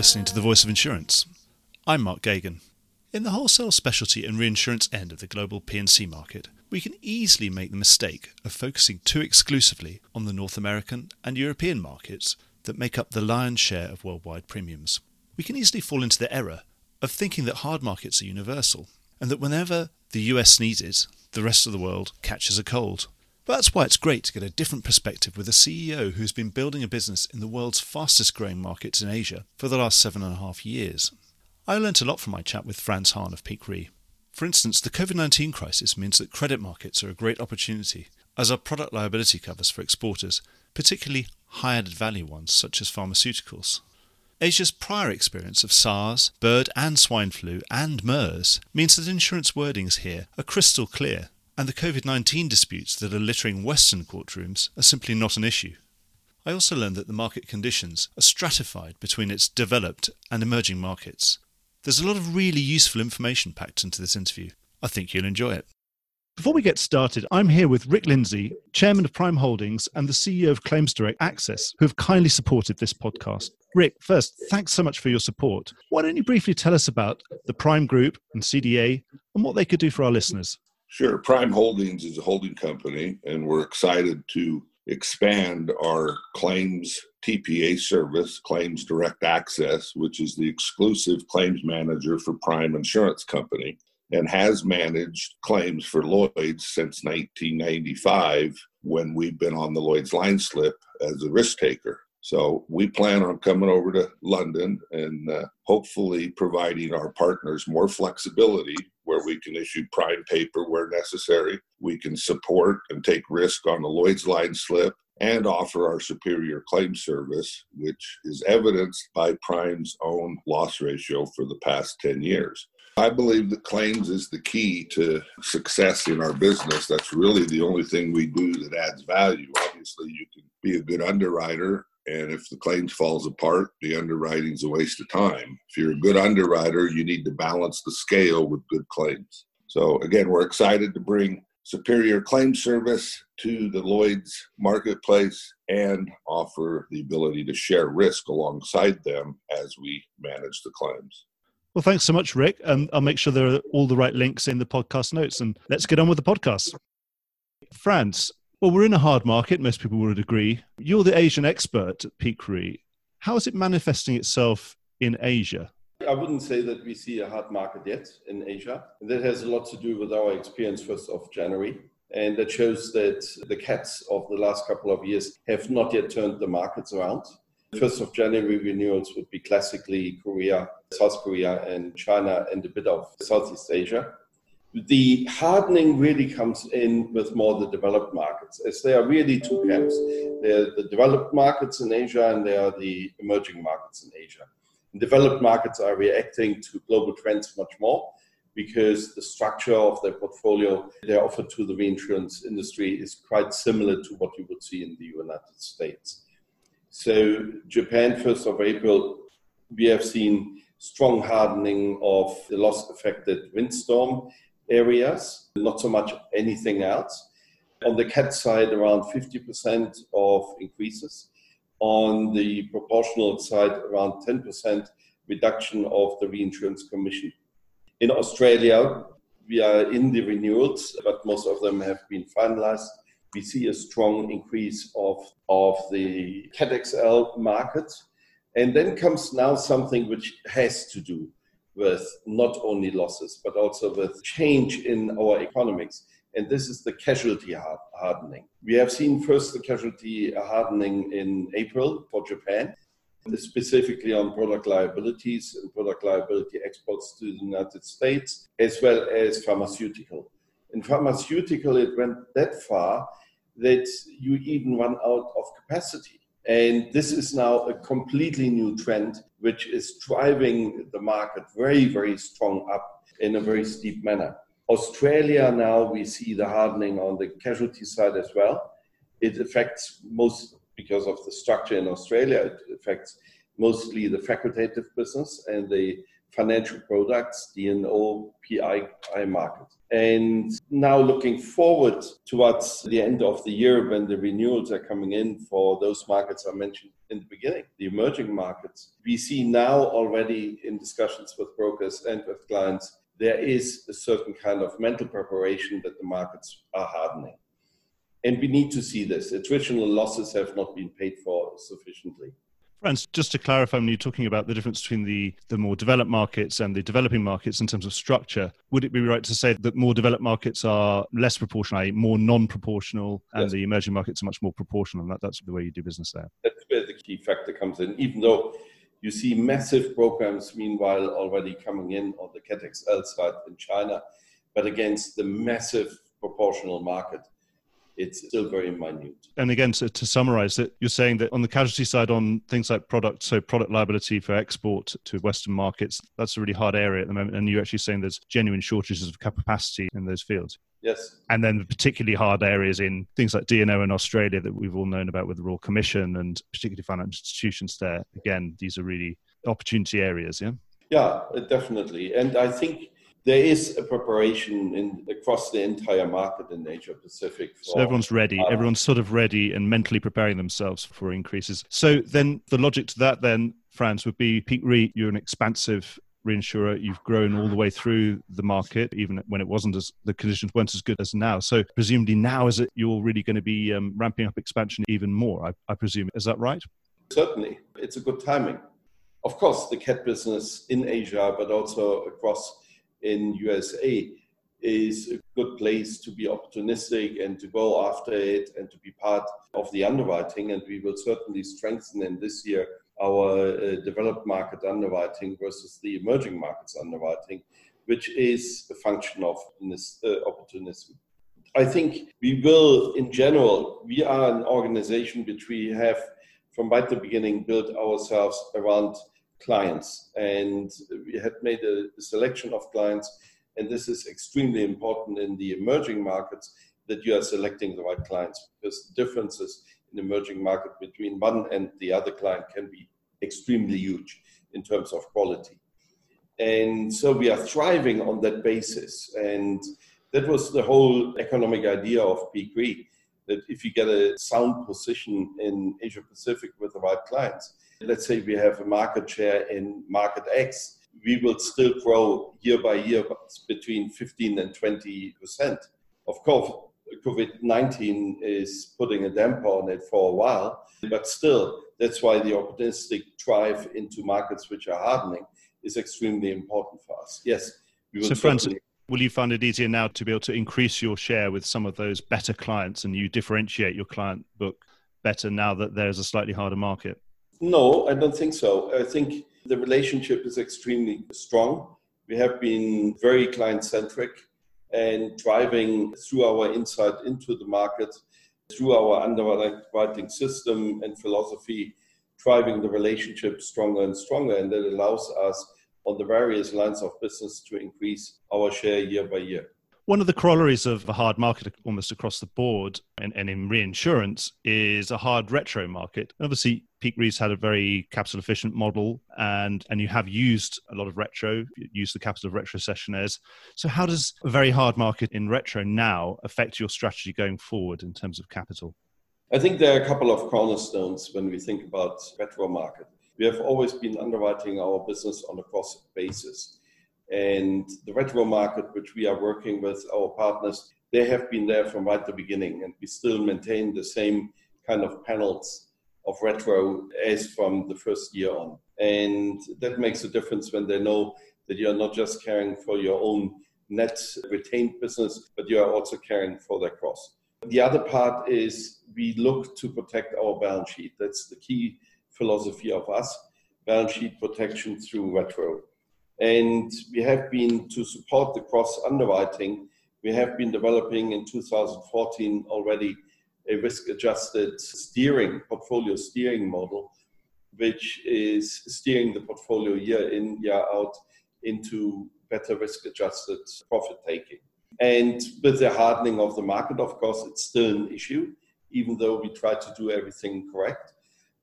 listening to The Voice of Insurance. I'm Mark Geoghegan. In the wholesale specialty and reinsurance end of the global P&C market, we can easily make the mistake of focusing too exclusively on the North American and European markets that make up the lion's share of worldwide premiums. We can easily fall into the error of thinking that hard markets are universal and that whenever the US sneezes, the rest of the world catches a cold. That's why it's great to get a different perspective with a CEO who's been building a business in the world's fastest growing markets in Asia for the last seven and a half years. I learnt a lot from my chat with Franz Hahn of Peak Re. For instance, the COVID 19 crisis means that credit markets are a great opportunity, as are product liability covers for exporters, particularly high added value ones such as pharmaceuticals. Asia's prior experience of SARS, bird and swine flu, and MERS means that insurance wordings here are crystal clear, and the COVID 19 disputes that are littering Western courtrooms are simply not an issue. I also learned that the market conditions are stratified between its developed and emerging markets. There's a lot of really useful information packed into this interview. I think you'll enjoy it. Before we get started, I'm here with Rick Lindsay, Chairman of Prime Holdings and the CEO of Claims Direct Access, who have kindly supported this podcast. Rick, first, thanks so much for your support. Why don't you briefly tell us about the Prime Group and CDA and what they could do for our listeners? Sure. Prime Holdings is a holding company, and we're excited to expand our claims TPA service, Claims Direct Access, which is the exclusive claims manager for Prime Insurance Company and has managed claims for Lloyd's since 1995 when we've been on the Lloyd's line slip as a risk taker. So we plan on coming over to London and uh, hopefully providing our partners more flexibility where we can issue prime paper where necessary. We can support and take risk on the Lloyd's line slip and offer our superior claim service, which is evidenced by Prime's own loss ratio for the past 10 years. I believe that claims is the key to success in our business. That's really the only thing we do that adds value. Obviously, you can be a good underwriter, and if the claims falls apart, the underwriting's a waste of time. If you're a good underwriter, you need to balance the scale with good claims. So again, we're excited to bring superior claim service to the Lloyd's marketplace and offer the ability to share risk alongside them as we manage the claims. Well, thanks so much, Rick. And I'll make sure there are all the right links in the podcast notes. And let's get on with the podcast. Franz, well, we're in a hard market. Most people would agree. You're the Asian expert at Peak Re. How is it manifesting itself in Asia? I wouldn't say that we see a hard market yet in Asia. That has a lot to do with our experience first of January. And that shows that the cats of the last couple of years have not yet turned the markets around. First of January renewals would be classically Korea, South Korea, and China, and a bit of Southeast Asia. The hardening really comes in with more the developed markets, as there are really two camps. There are the developed markets in Asia, and there are the emerging markets in Asia. And developed markets are reacting to global trends much more because the structure of their portfolio they offer to the reinsurance industry is quite similar to what you would see in the United States. So Japan, 1st of April, we have seen strong hardening of the loss-affected windstorm areas, not so much anything else. On the cat side, around 50% of increases. On the proportional side, around 10% reduction of the reinsurance commission. In Australia, we are in the renewals, but most of them have been finalized we see a strong increase of, of the Cat XL market. And then comes now something which has to do with not only losses, but also with change in our economics. And this is the casualty hardening. We have seen first the casualty hardening in April for Japan, specifically on product liabilities and product liability exports to the United States, as well as pharmaceutical. In pharmaceutical, it went that far that you even run out of capacity. And this is now a completely new trend, which is driving the market very, very strong up in a very steep manner. Australia now we see the hardening on the casualty side as well. It affects most because of the structure in Australia. It affects mostly the facultative business and the financial products, D&O, PI market. And now looking forward towards the end of the year when the renewals are coming in for those markets I mentioned in the beginning, the emerging markets, we see now already in discussions with brokers and with clients, there is a certain kind of mental preparation that the markets are hardening. And we need to see this. Attritional losses have not been paid for sufficiently. Franz, just to clarify, when you're talking about the difference between the, the more developed markets and the developing markets in terms of structure, would it be right to say that more developed markets are less proportional, more non-proportional, and yes. the emerging markets are much more proportional? And that, that's the way you do business there. That's where the key factor comes in. Even though you see massive programs, meanwhile, already coming in on the Cat XL side in China, but against the massive proportional market it's still very minute. And again, to, to summarize it, you're saying that on the casualty side, on things like product, so product liability for export to Western markets, that's a really hard area at the moment. And you're actually saying there's genuine shortages of capacity in those fields. Yes. And then particularly hard areas in things like D&O in Australia that we've all known about with the Royal Commission and particularly financial institutions there. Again, these are really opportunity areas, yeah? Yeah, definitely. And I think there is a preparation in across the entire market in Asia Pacific. For, so everyone's ready. Uh, everyone's sort of ready and mentally preparing themselves for increases. So then the logic to that then, Franz, would be Peak Re, you're an expansive reinsurer. You've grown all the way through the market, even when it wasn't as the conditions weren't as good as now. So presumably now is it you're really going to be um, ramping up expansion even more? I, I presume is that right? Certainly, it's a good timing. Of course, the cat business in Asia, but also across in USA is a good place to be opportunistic and to go after it and to be part of the underwriting. And we will certainly strengthen in this year our uh, developed market underwriting versus the emerging markets underwriting, which is a function of this, uh, opportunism. I think we will, in general, we are an organization which we have from right the beginning built ourselves around clients. And we had made a, selection of clients, and this is extremely important in the emerging markets that you are selecting the right clients because the differences in emerging market between one and the other client can be extremely huge in terms of quality. And so we are thriving on that basis. And that was the whole economic idea of Peak that if you get a sound position in Asia Pacific with the right clients, let's say we have a market share in market X, we will still grow year by year between 15 and 20 percent. Of course, COVID 19 is putting a damper on it for a while, but still, that's why the opportunistic drive into markets which are hardening is extremely important for us. Yes, we will. So, will you find it easier now to be able to increase your share with some of those better clients and you differentiate your client book better now that there's a slightly harder market? No, I don't think so. I think the relationship is extremely strong. We have been very client centric and driving through our insight into the market, through our underwriting system and philosophy, driving the relationship stronger and stronger. And that allows us on the various lines of business to increase our share year by year. One of the corollaries of a hard market almost across the board and, and in reinsurance is a hard retro market. Obviously, Peak Re's had a very capital efficient model and, and you have used a lot of retro, used the capital of retrocessionaires. So, how does a very hard market in retro now affect your strategy going forward in terms of capital? I think there are a couple of cornerstones when we think about retro market. We have always been underwriting our business on a cost basis. And the retro market, which we are working with our partners, they have been there from right the beginning, and we still maintain the same kind of panels of retro as from the first year on. And that makes a difference when they know that you're not just caring for your own net retained business, but you are also caring for their cross. The other part is we look to protect our balance sheet. That's the key philosophy of us balance sheet protection through retro. And we have been, to support the cross underwriting, we have been developing in 2014 already a risk adjusted steering, portfolio steering model, which is steering the portfolio year in, year out into better risk adjusted profit taking. And with the hardening of the market, of course, it's still an issue, even though we try to do everything correct.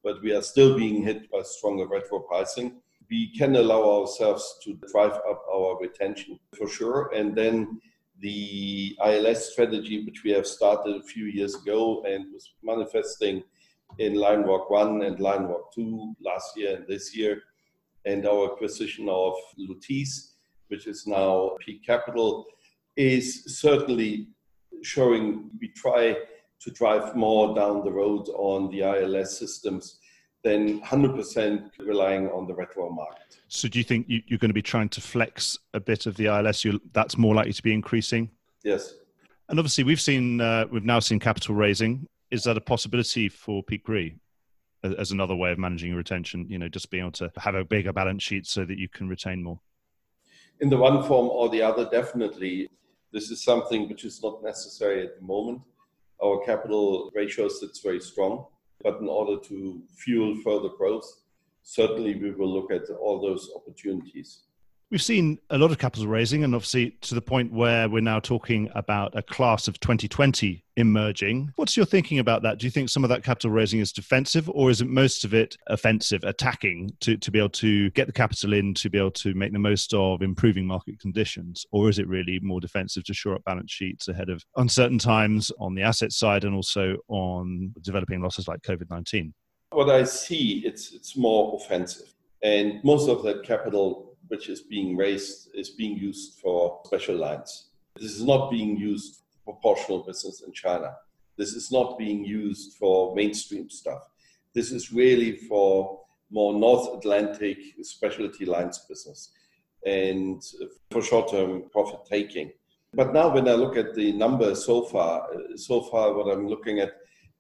But we are still being hit by stronger retro pricing we can allow ourselves to drive up our retention for sure. And then the ILS strategy, which we have started a few years ago and was manifesting in Lion Rock 1 and Lion Rock 2 last year and this year, and our acquisition of Lutece, which is now Peak Capital, is certainly showing we try to drive more down the road on the ILS systems than 100% relying on the retro market. So, do you think you, are going to be trying to flex a bit of the ILS? You, that's more likely to be increasing. Yes. And obviously, we've seen uh, we've now seen capital raising. Is that a possibility for Peak Re as another way of managing your retention? You know, just being able to have a bigger balance sheet so that you can retain more. In the one form or the other, definitely. This is something which is not necessary at the moment. Our capital ratio sits very strong but in order to fuel further growth, certainly we will look at all those opportunities. We've seen a lot of capital raising, and obviously to the point where we're now talking about a class of 2020 emerging. What's your thinking about that? Do you think some of that capital raising is defensive, or is it most of it offensive, attacking to, to be able to get the capital in to be able to make the most of improving market conditions? Or is it really more defensive to shore up balance sheets ahead of uncertain times on the asset side and also on developing losses like COVID 19? What I see, it's, it's more offensive. And most of that capital which is being raised is being used for special lines. This is not being used for proportional business in China. This is not being used for mainstream stuff. This is really for more North Atlantic specialty lines business and for short term profit taking. But now, when I look at the numbers so far, so far, what I'm looking at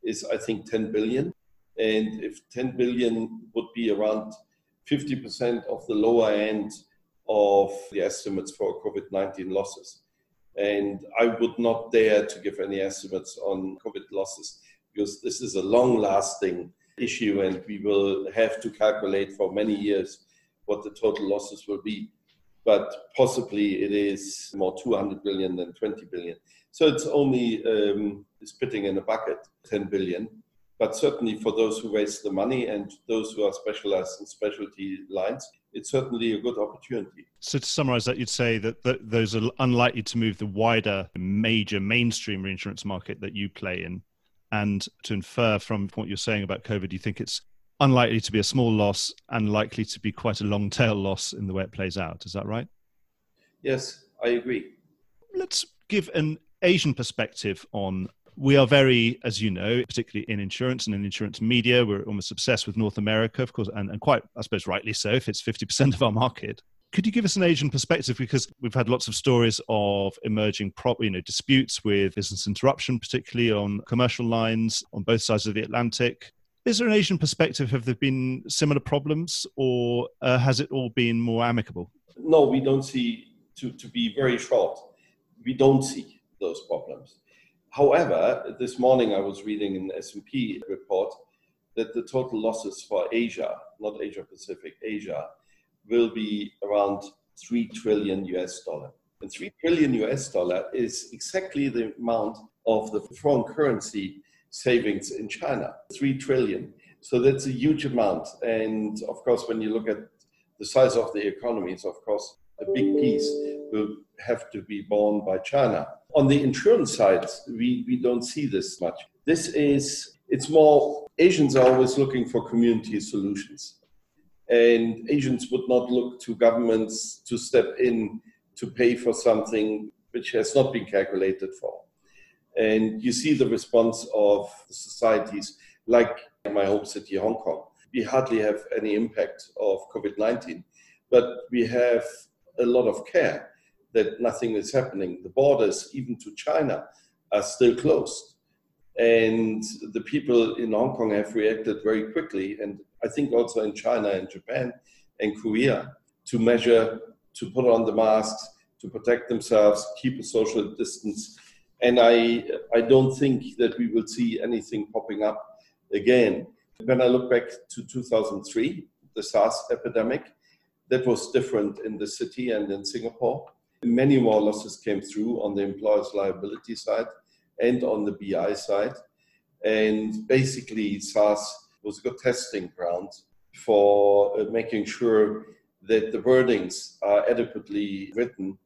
is I think 10 billion. And if 10 billion would be around 50% of the lower end of the estimates for COVID 19 losses. And I would not dare to give any estimates on COVID losses because this is a long lasting issue and we will have to calculate for many years what the total losses will be. But possibly it is more 200 billion than 20 billion. So it's only um, spitting in a bucket, 10 billion. But certainly for those who raise the money and those who are specialized in specialty lines, it's certainly a good opportunity. So, to summarize that, you'd say that th- those are unlikely to move the wider, major mainstream reinsurance market that you play in. And to infer from what you're saying about COVID, you think it's unlikely to be a small loss and likely to be quite a long tail loss in the way it plays out. Is that right? Yes, I agree. Let's give an Asian perspective on we are very, as you know, particularly in insurance and in insurance media, we're almost obsessed with North America, of course, and, and quite, I suppose, rightly so, if it's 50% of our market. Could you give us an Asian perspective? Because we've had lots of stories of emerging pro- you know, disputes with business interruption, particularly on commercial lines on both sides of the Atlantic. Is there an Asian perspective? Have there been similar problems, or uh, has it all been more amicable? No, we don't see, to, to be very short, we don't see those problems. However, this morning I was reading an S&P report that the total losses for Asia, not Asia Pacific, Asia, will be around 3 trillion US dollar. And 3 trillion US dollar is exactly the amount of the foreign currency savings in China. 3 trillion. So that's a huge amount. And of course, when you look at the size of the economies, of course, a big piece will have to be borne by China. On the insurance side, we, we don't see this much. This is, it's more, Asians are always looking for community solutions. And Asians would not look to governments to step in to pay for something which has not been calculated for. And you see the response of societies like my home city, Hong Kong. We hardly have any impact of COVID 19, but we have a lot of care that nothing is happening. The borders, even to China, are still closed. And the people in Hong Kong have reacted very quickly, and I think also in China and Japan and Korea, to measure, to put on the masks, to protect themselves, keep a social distance. And I, I don't think that we will see anything popping up again. When I look back to 2003, the SARS epidemic, that was different in the city and in Singapore. Many more losses came through on the employer's liability side and on the BI side. And basically, SARS was a good testing ground for uh, making sure that the wordings are adequately written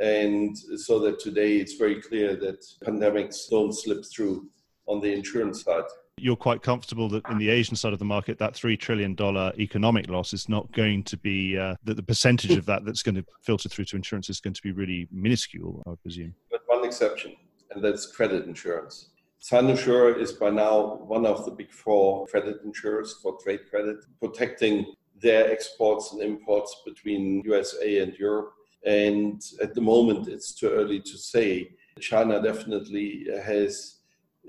and so that today it's very clear that pandemics don't slip through on the insurance side. You're quite comfortable that in the Asian side of the market, that $3 trillion economic loss is not going to be, uh, that the percentage of that that's going to filter through to insurance is going to be really minuscule, I would presume. But one exception, and that's credit insurance. Sinosure is by now one of the big four credit insurers for trade credit, protecting their exports and imports between USA and Europe. And at the moment, it's too early to say. China definitely has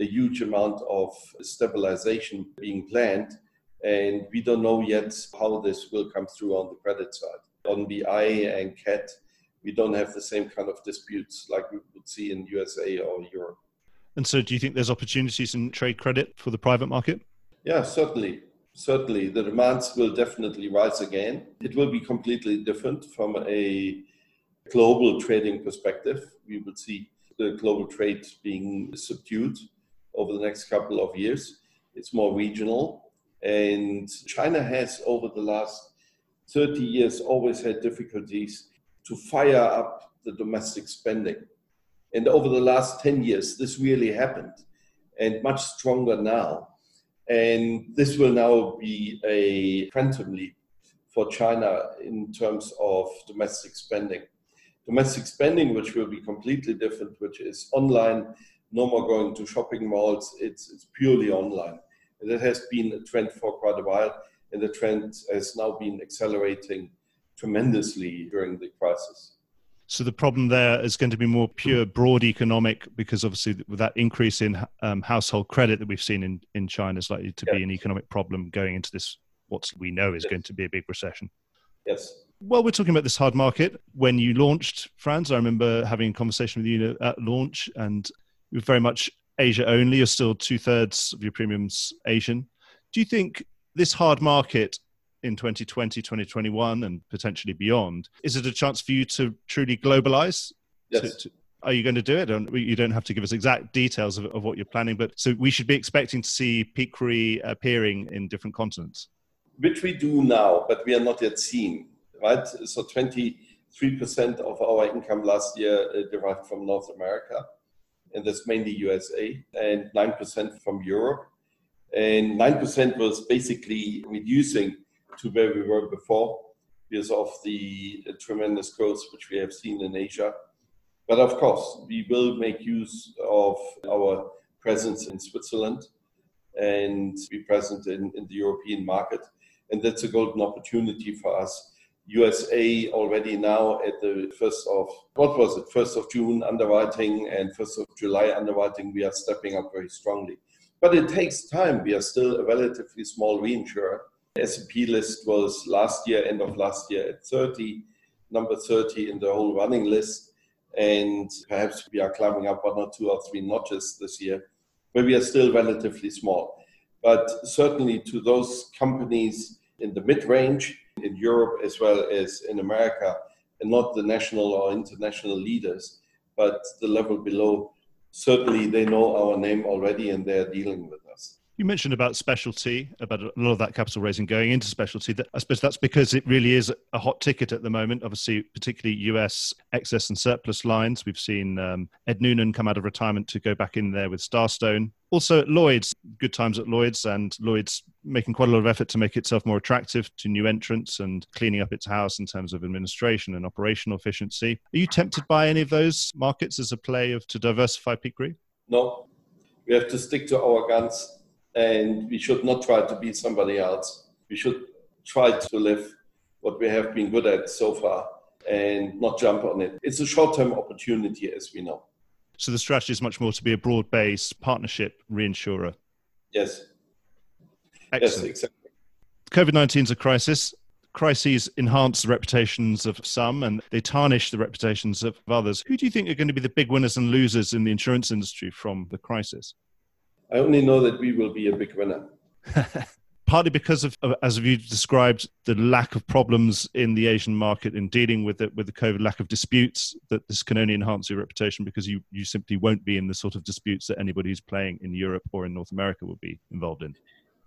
a huge amount of stabilization being planned. And we don't know yet how this will come through on the credit side. On BI and CAT, we don't have the same kind of disputes like we would see in USA or Europe. And so, do you think there's opportunities in trade credit for the private market? Yeah, certainly. Certainly. The demands will definitely rise again. It will be completely different from a global trading perspective. We will see the global trade being subdued over the next couple of years. It's more regional. And China has, over the last 30 years, always had difficulties to fire up the domestic spending. And over the last 10 years, this really happened and much stronger now. And this will now be a quantum leap for China in terms of domestic spending. Domestic spending, which will be completely different, which is online, no more going to shopping malls, it's, it's purely online. And that has been a trend for quite a while, and the trend has now been accelerating tremendously during the crisis. So the problem there is going to be more pure broad economic because obviously with that increase in um, household credit that we've seen in, in China is likely to be an economic problem going into this what we know is yes. going to be a big recession. Yes. Well, we're talking about this hard market. When you launched Franz, I remember having a conversation with you at launch, and you were very much Asia only. You're still two thirds of your premiums Asian. Do you think this hard market in 2020, 2021, and potentially beyond. Is it a chance for you to truly globalize? Yes. To, to, are you going to do it? And you don't have to give us exact details of, of what you're planning, but so we should be expecting to see Peak Re appearing in different continents. Which we do now, but we are not yet seen, right? So 23% of our income last year uh, derived from North America, and that's mainly USA, and 9% from Europe. And 9% was basically reducing to where we were before because of the tremendous growth which we have seen in Asia. But of course, we will make use of our presence in Switzerland and be present in, in the European market. And that's a golden opportunity for us. USA already now at the first of what was it first of June underwriting and first of July underwriting we are stepping up very strongly but it takes time we are still a relatively small reinsurer S&P list was last year, end of last year at 30, number 30 in the whole running list. And perhaps we are climbing up one or two or three notches this year, but we are still relatively small. But certainly to those companies in the mid range in Europe as well as in America, and not the national or international leaders, but the level below, certainly they know our name already and they're dealing with us. You mentioned about specialty, about a lot of that capital raising going into specialty. I suppose that's because it really is a hot ticket at the moment. Obviously, particularly US excess and surplus lines. We've seen um, Ed Noonan come out of retirement to go back in there with Starstone. Also at Lloyd's, good times at Lloyd's, and Lloyd's making quite a lot of effort to make itself more attractive to new entrants and cleaning up its house in terms of administration and operational efficiency. Are you tempted by any of those markets as a play of to diversify Peak Re? No, we have to stick to our guns and we should not try to be somebody else. We should try to live what we have been good at so far and not jump on it. It's a short term opportunity, as we know. So the strategy is much more to be a broad based partnership reinsurer. Yes. Excellent. Yes, exactly. COVID 19 is a crisis. Crises enhance the reputations of some and they tarnish the reputations of others. Who do you think are going to be the big winners and losers in the insurance industry from the crisis? I only know that we will be a big winner. Partly because of, as you described, the lack of problems in the Asian market in dealing with it, with the COVID lack of disputes, that this can only enhance your reputation because you, you simply won't be in the sort of disputes that anybody who's playing in Europe or in North America will be involved in.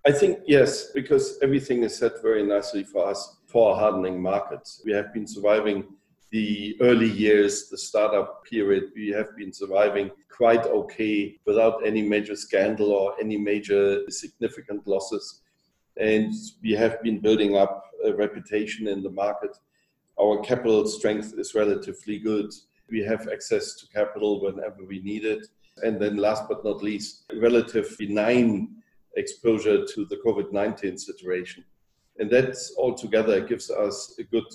I think yes, because everything is set very nicely for us for hardening markets. We have been surviving the early years, the startup period. We have been surviving quite okay without any major scandal or any major significant losses. And we have been building up a reputation in the market. Our capital strength is relatively good. We have access to capital whenever we need it. And then last but not least, relative benign exposure to the COVID 19 situation. And that altogether gives us a good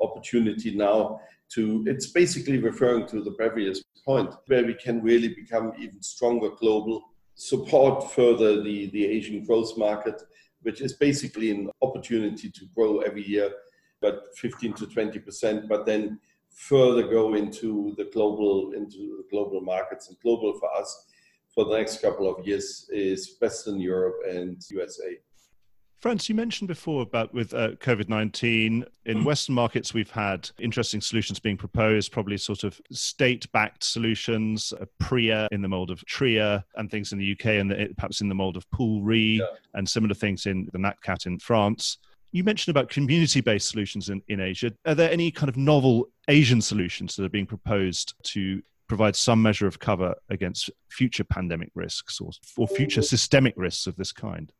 opportunity now to, it's basically referring to the previous point, where we can really become even stronger global, support further the, the Asian growth market, which is basically an opportunity to grow every year, but 15 to 20 percent, but then further go into the global into the global markets and global for us for the next couple of years is Western Europe and USA. Franz, you mentioned before about with uh, COVID 19, in mm. Western markets, we've had interesting solutions being proposed, probably sort of state backed solutions, uh, a PRIA in the mold of TRIA, and things in the UK, and the, eh, perhaps in the mold of Pool Re, yeah. and similar things in the NatCat in France. You mentioned about community based solutions in, in Asia. Are there any kind of novel Asian solutions that are being proposed to provide some measure of cover against future pandemic risks or, or future systemic risks of this kind?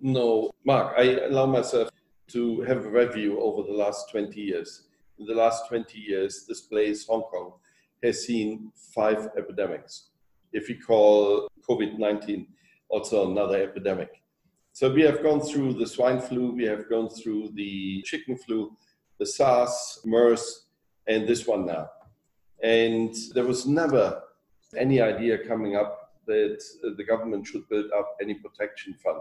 No, Mark, I allow myself to have a review over the last 20 years. In the last 20 years, this place, Hong Kong, has seen five epidemics. If you call COVID 19 also another epidemic. So we have gone through the swine flu, we have gone through the chicken flu, the SARS, MERS, and this one now. And there was never any idea coming up that the government should build up any protection fund.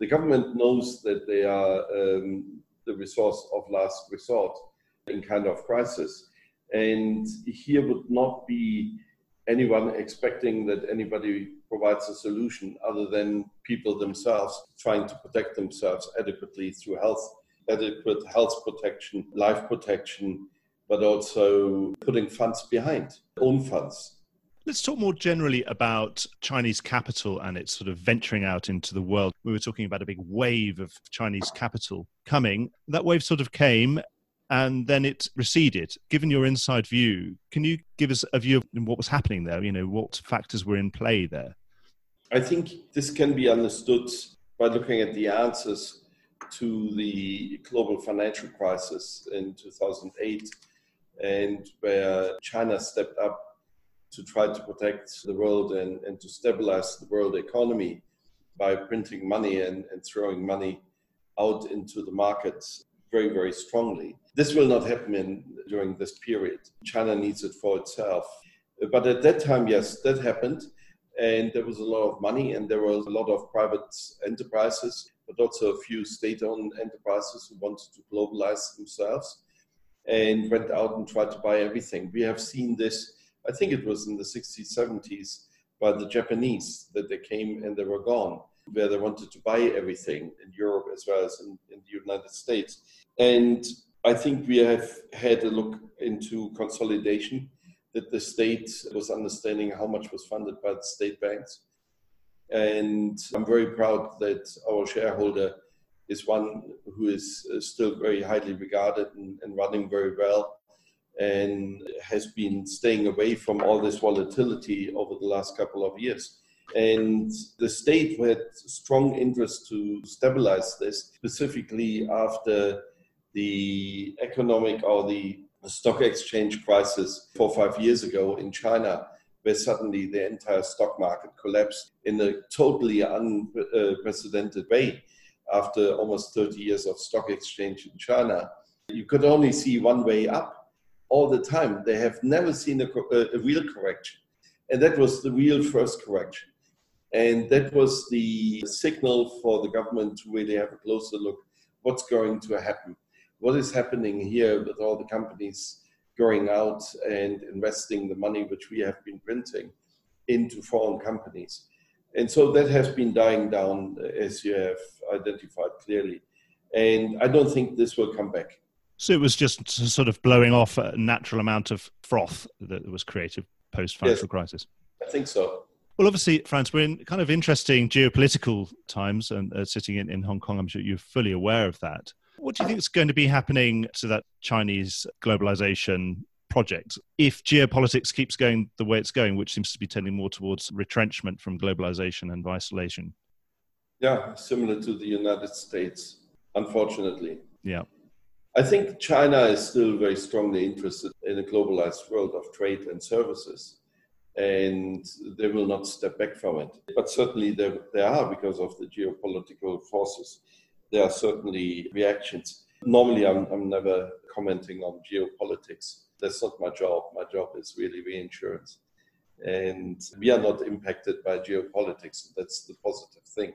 The government knows that they are um, the resource of last resort in kind of crisis. And here would not be anyone expecting that anybody provides a solution other than people themselves trying to protect themselves adequately through health, adequate health protection, life protection, but also putting funds behind, own funds. Let's talk more generally about Chinese capital and its sort of venturing out into the world. We were talking about a big wave of Chinese capital coming. That wave sort of came and then it receded. Given your inside view, can you give us a view of what was happening there? You know, what factors were in play there? I think this can be understood by looking at the answers to the global financial crisis in 2008 and where China stepped up to try to protect the world and, and to stabilize the world economy by printing money and, and throwing money out into the markets very, very strongly. This will not happen in, during this period. China needs it for itself. But at that time, yes, that happened. And there was a lot of money, and there was a lot of private enterprises, but also a few state owned enterprises who wanted to globalize themselves and went out and tried to buy everything. We have seen this, I think it was in the 60s, 70s, by the Japanese that they came and they were gone, where they wanted to buy everything in Europe as well as in, in the United States. And I think we have had a look into consolidation, that the state was understanding how much was funded by the state banks. And I'm very proud that our shareholder is one who is still very highly regarded and, and running very well and has been staying away from all this volatility over the last couple of years. And the state had strong interest to stabilize this, specifically after the economic or the stock exchange crisis four or five years ago in China, where suddenly the entire stock market collapsed in a totally unprecedented way after almost 30 years of stock exchange in China. You could only see one way up all the time. They have never seen a, a real correction. And that was the real first correction. And that was the signal for the government to really have a closer look what's going to happen. What is happening here with all the companies going out and investing the money which we have been printing into foreign companies? And so that has been dying down, as you have identified clearly. And I don't think this will come back. So it was just sort of blowing off a natural amount of froth that was created post financial yes, crisis. I think so. Well, obviously, Franz, we're in kind of interesting geopolitical times and uh, sitting in, in Hong Kong. I'm sure you're fully aware of that. What do you think is going to be happening to that Chinese globalization project if geopolitics keeps going the way it's going, which seems to be tending more towards retrenchment from globalization and isolation? Yeah, similar to the United States, unfortunately. Yeah. I think China is still very strongly interested in a globalized world of trade and services and they will not step back from it. But certainly there, there are, because of the geopolitical forces, there are certainly reactions. Normally, I'm, I'm never commenting on geopolitics. That's not my job. My job is really reinsurance. And we are not impacted by geopolitics. That's the positive thing.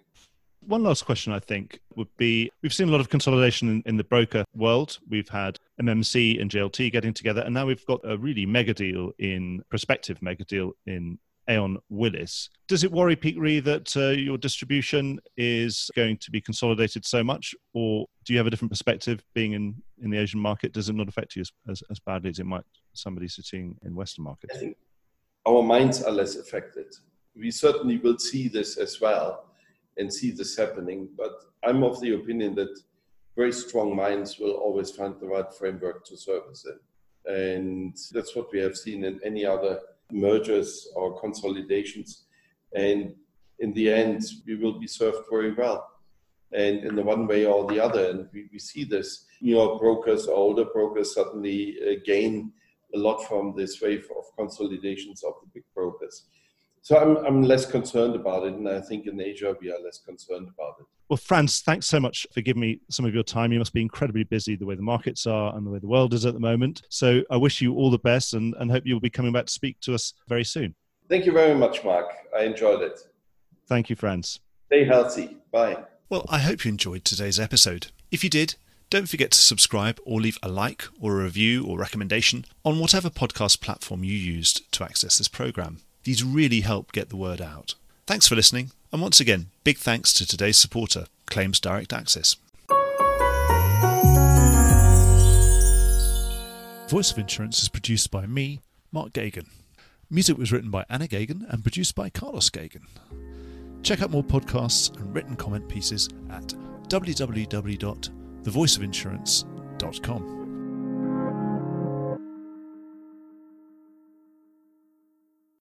One last question, I think, would be we've seen a lot of consolidation in, in, the broker world. We've had MMC and JLT getting together, and now we've got a really mega deal in prospective mega deal in Aon Willis. Does it worry Peak Re that uh, your distribution is going to be consolidated so much, or do you have a different perspective being in, in the Asian market? Does it not affect you as, as, as badly as it might somebody sitting in Western markets? I think our minds are less affected. We certainly will see this as well and see this happening. But I'm of the opinion that very strong minds will always find the right framework to service it. And that's what we have seen in any other mergers or consolidations. And in the end, we will be served very well. And in the one way or the other, and we, we see this, New York brokers, or older brokers suddenly uh, gain a lot from this wave of consolidations of the big brokers. So I'm, I'm less concerned about it. And I think in Asia, we are less concerned about it. Well, Franz, thanks so much for giving me some of your time. You must be incredibly busy the way the markets are and the way the world is at the moment. So I wish you all the best and, and hope you'll be coming back to speak to us very soon. Thank you very much, Mark. I enjoyed it. Thank you, Franz. Stay healthy. Bye. Well, I hope you enjoyed today's episode. If you did, don't forget to subscribe or leave a like or a review or recommendation on whatever podcast platform you used to access this program. These really help get the word out. Thanks for listening, and once again, big thanks to today's supporter, Claims Direct Access. Voice of Insurance is produced by me, Mark Geoghegan. Music was written by Anna Geoghegan and produced by Carlos Geoghegan. Check out more podcasts and written comment pieces at www.thevoiceofinsurance.com.